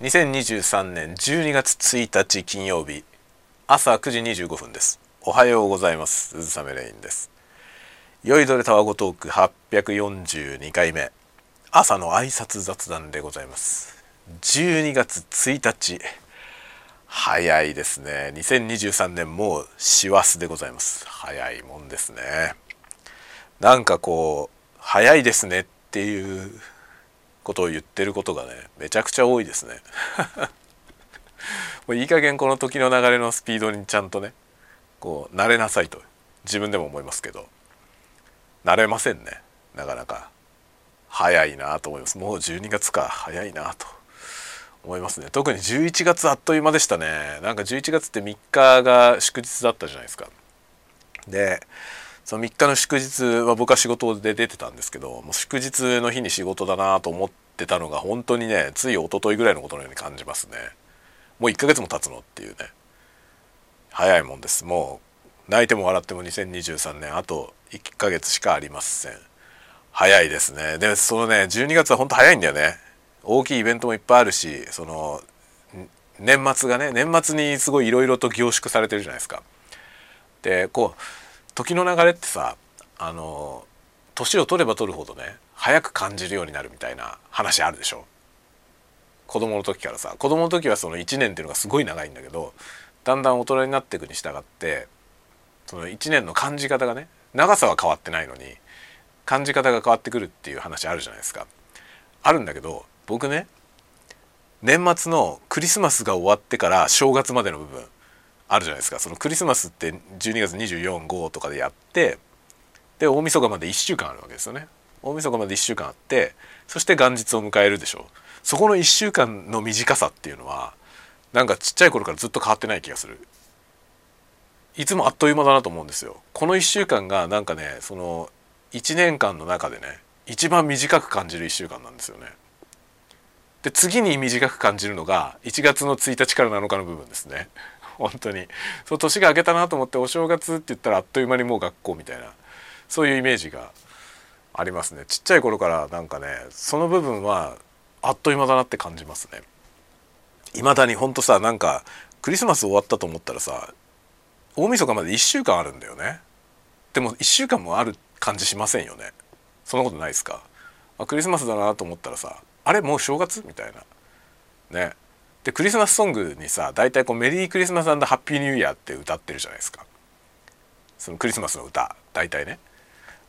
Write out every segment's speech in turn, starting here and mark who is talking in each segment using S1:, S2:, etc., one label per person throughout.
S1: 2023年12月1日金曜日朝9時25分です。おはようございます。鈴雨レインです。酔いどれタワゴトーク842回目朝の挨拶雑談でございます。12月1日早いですね。2023年もう師走でございます。早いもんですね。なんかこう早いですねっていうことを言ってることがねめちゃくちゃ多いですね。もういい加減この時の流れのスピードにちゃんとねこう慣れなさいと自分でも思いますけど。慣れませんねなかなか。早いなと思います。もう12月か早いなと。思いますね。特に11月あっという間でしたね。なんか11月って3日が祝日だったじゃないですか。でその3日の祝日は僕は仕事で出てたんですけどもう祝日の日に仕事だなと思ってたのが本当にねつい一昨日ぐらいのことのように感じますね。もう1ヶ月も経つのっていうね。早いもんです。もう泣いても笑っても2023年あと1ヶ月しかありません。早いですね。でそのね12月は本当早いんだよね。大きいイベントもいっぱいあるしその年末がね年末にすごいいろいろと凝縮されてるじゃないですか。でこう時の流れってさあの年を取れば取るほどね早く感じるようになるみたいな話あるでしょ？子供の時からさ子供の時はその1年っていうのがすごい長いんだけどだんだん大人になっていくに従ってその1年の感じ方がね長さは変わってないのに感じ方が変わってくるっていう話あるじゃないですか。あるんだけど僕ね年末のクリスマスが終わってから正月までの部分あるじゃないですか。そのクリスマスって12月245とかでやってで大晦日まで1週間あるわけですよね。大晦日まで1週間あってそして元日を迎えるでしょ。うそこの1週間の短さっていうのはなんかちっちゃい頃からずっと変わってない気がする。いつもあっという間だなと思うんですよ。この1週間がなんかねその1年間の中でね一番短く感じる1週間なんですよね。で次に短く感じるのが1月の1日から7日の部分ですね。本当に。そう年が明けたなと思ってお正月って言ったらあっという間にもう学校みたいな。そういうイメージがありますね。ちっちゃい頃からなんかねその部分はあっという間だなって感じますね。未だにほんとさなんかクリスマス終わったと思ったらさ大晦日まで1週間あるんだよね。でも1週間もある感じしませんよね。そんなことないですか。あクリスマスだなと思ったらさあれもう正月みたいな。ね。でクリスマスソングにさ大体こうメリークリスマスハッピーニューイヤーって歌ってるじゃないですか。そのクリスマスの歌大体ね。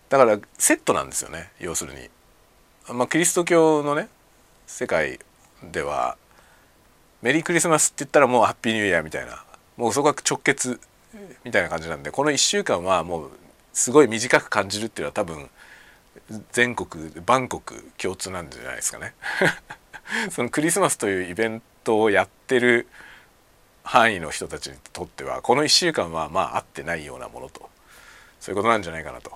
S1: だからセットなんですよね要するに。まあキリスト教のね世界ではメリークリスマスって言ったらもうハッピーニューイヤーみたいな。もうそこが直結みたいな感じなんでこの1週間はもうすごい短く感じるっていうのは多分全国バンコク共通なんじゃないですかね。そのクリスマスというイベントをやってる範囲の人たちにとってはこの1週間はまあ合ってないようなものとそういうことなんじゃないかなと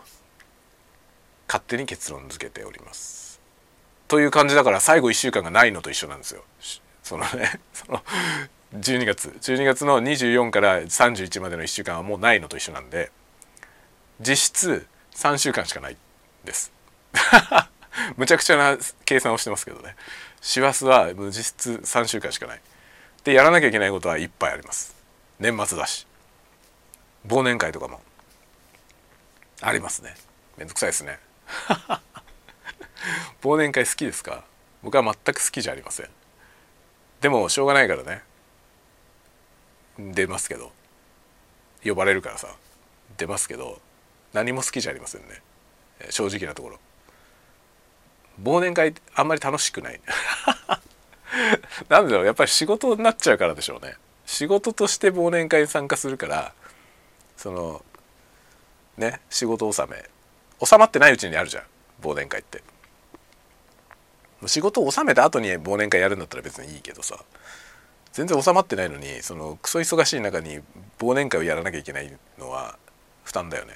S1: 勝手に結論付けております。という感じだから最後1週間がないのと一緒なんですよ。そのね その12月12月の24から31までの1週間はもうないのと一緒なんで実質3週間しかないですむちゃくちゃな計算をしてますけどね。師走は実質3週間しかない。でやらなきゃいけないことはいっぱいあります。年末だし。忘年会とかも。ありますね。めんどくさいですね。忘年会好きですか？僕は全く好きじゃありません。でもしょうがないからね。出ますけど。呼ばれるからさ。出ますけど。何も好きじゃありませんね。正直なところ。忘年会あんまり楽しくない。なんだろうやっぱり仕事になっちゃうからでしょうね。仕事として忘年会に参加するからそのね仕事納め。収まってないうちにあるじゃん忘年会って。仕事を収めた後に忘年会やるんだったら別にいいけどさ。全然収まってないのにそのクソ忙しい中に忘年会をやらなきゃいけないのは負担だよね。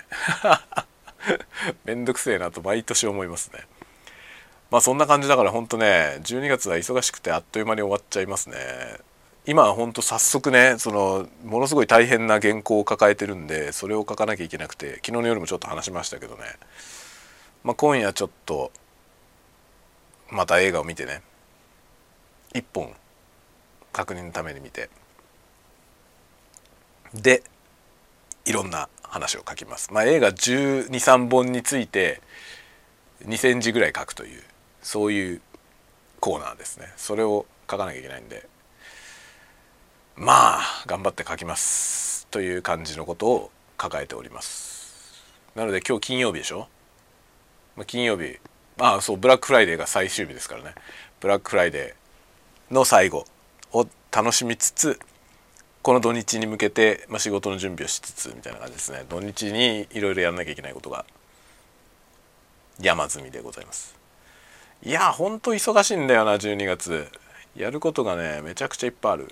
S1: めんどくせえなと毎年思いますね。まあそんな感じだからほんとね12月は忙しくてあっという間に終わっちゃいますね。今はほんと早速ねそのものすごい大変な原稿を抱えてるんでそれを書かなきゃいけなくて昨日の夜もちょっと話しましたけどね。まあ今夜ちょっとまた映画を見てね。一本確認のために見て。でいろんな話を書きます。まあ、映画1 2 3本について2,000字ぐらい書くという。そういうコーナーですね。それを書かなきゃいけないんで。まあ頑張って書きますという感じのことを抱えております。なので今日金曜日でしょ、まあ、金曜日。ああそうブラックフライデーが最終日ですからね。ブラックフライデーの最後を楽しみつつこの土日に向けて、まあ、仕事の準備をしつつみたいな感じですね。土日にいろいろやらなきゃいけないことが山積みでございます。いやほんと忙しいんだよな12月やることがねめちゃくちゃいっぱいある。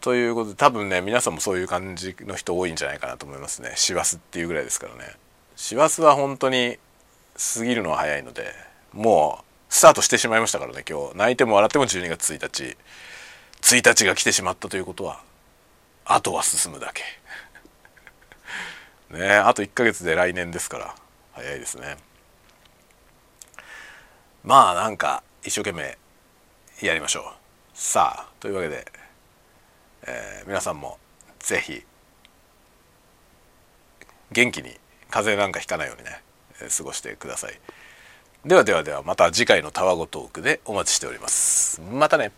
S1: ということで多分ね皆さんもそういう感じの人多いんじゃないかなと思いますね。師走っていうぐらいですからね。師走は本当に過ぎるのは早いのでもうスタートしてしまいましたからね今日。泣いても笑っても12月1日1日が来てしまったということはあとは進むだけ。ねあと1ヶ月で来年ですから早いですね。まあなんか一生懸命やりましょう。さあというわけで、えー、皆さんも是非元気に風邪なんかひかないようにね、過ごしてください。ではではではまた次回のタワゴトークでお待ちしております。またね。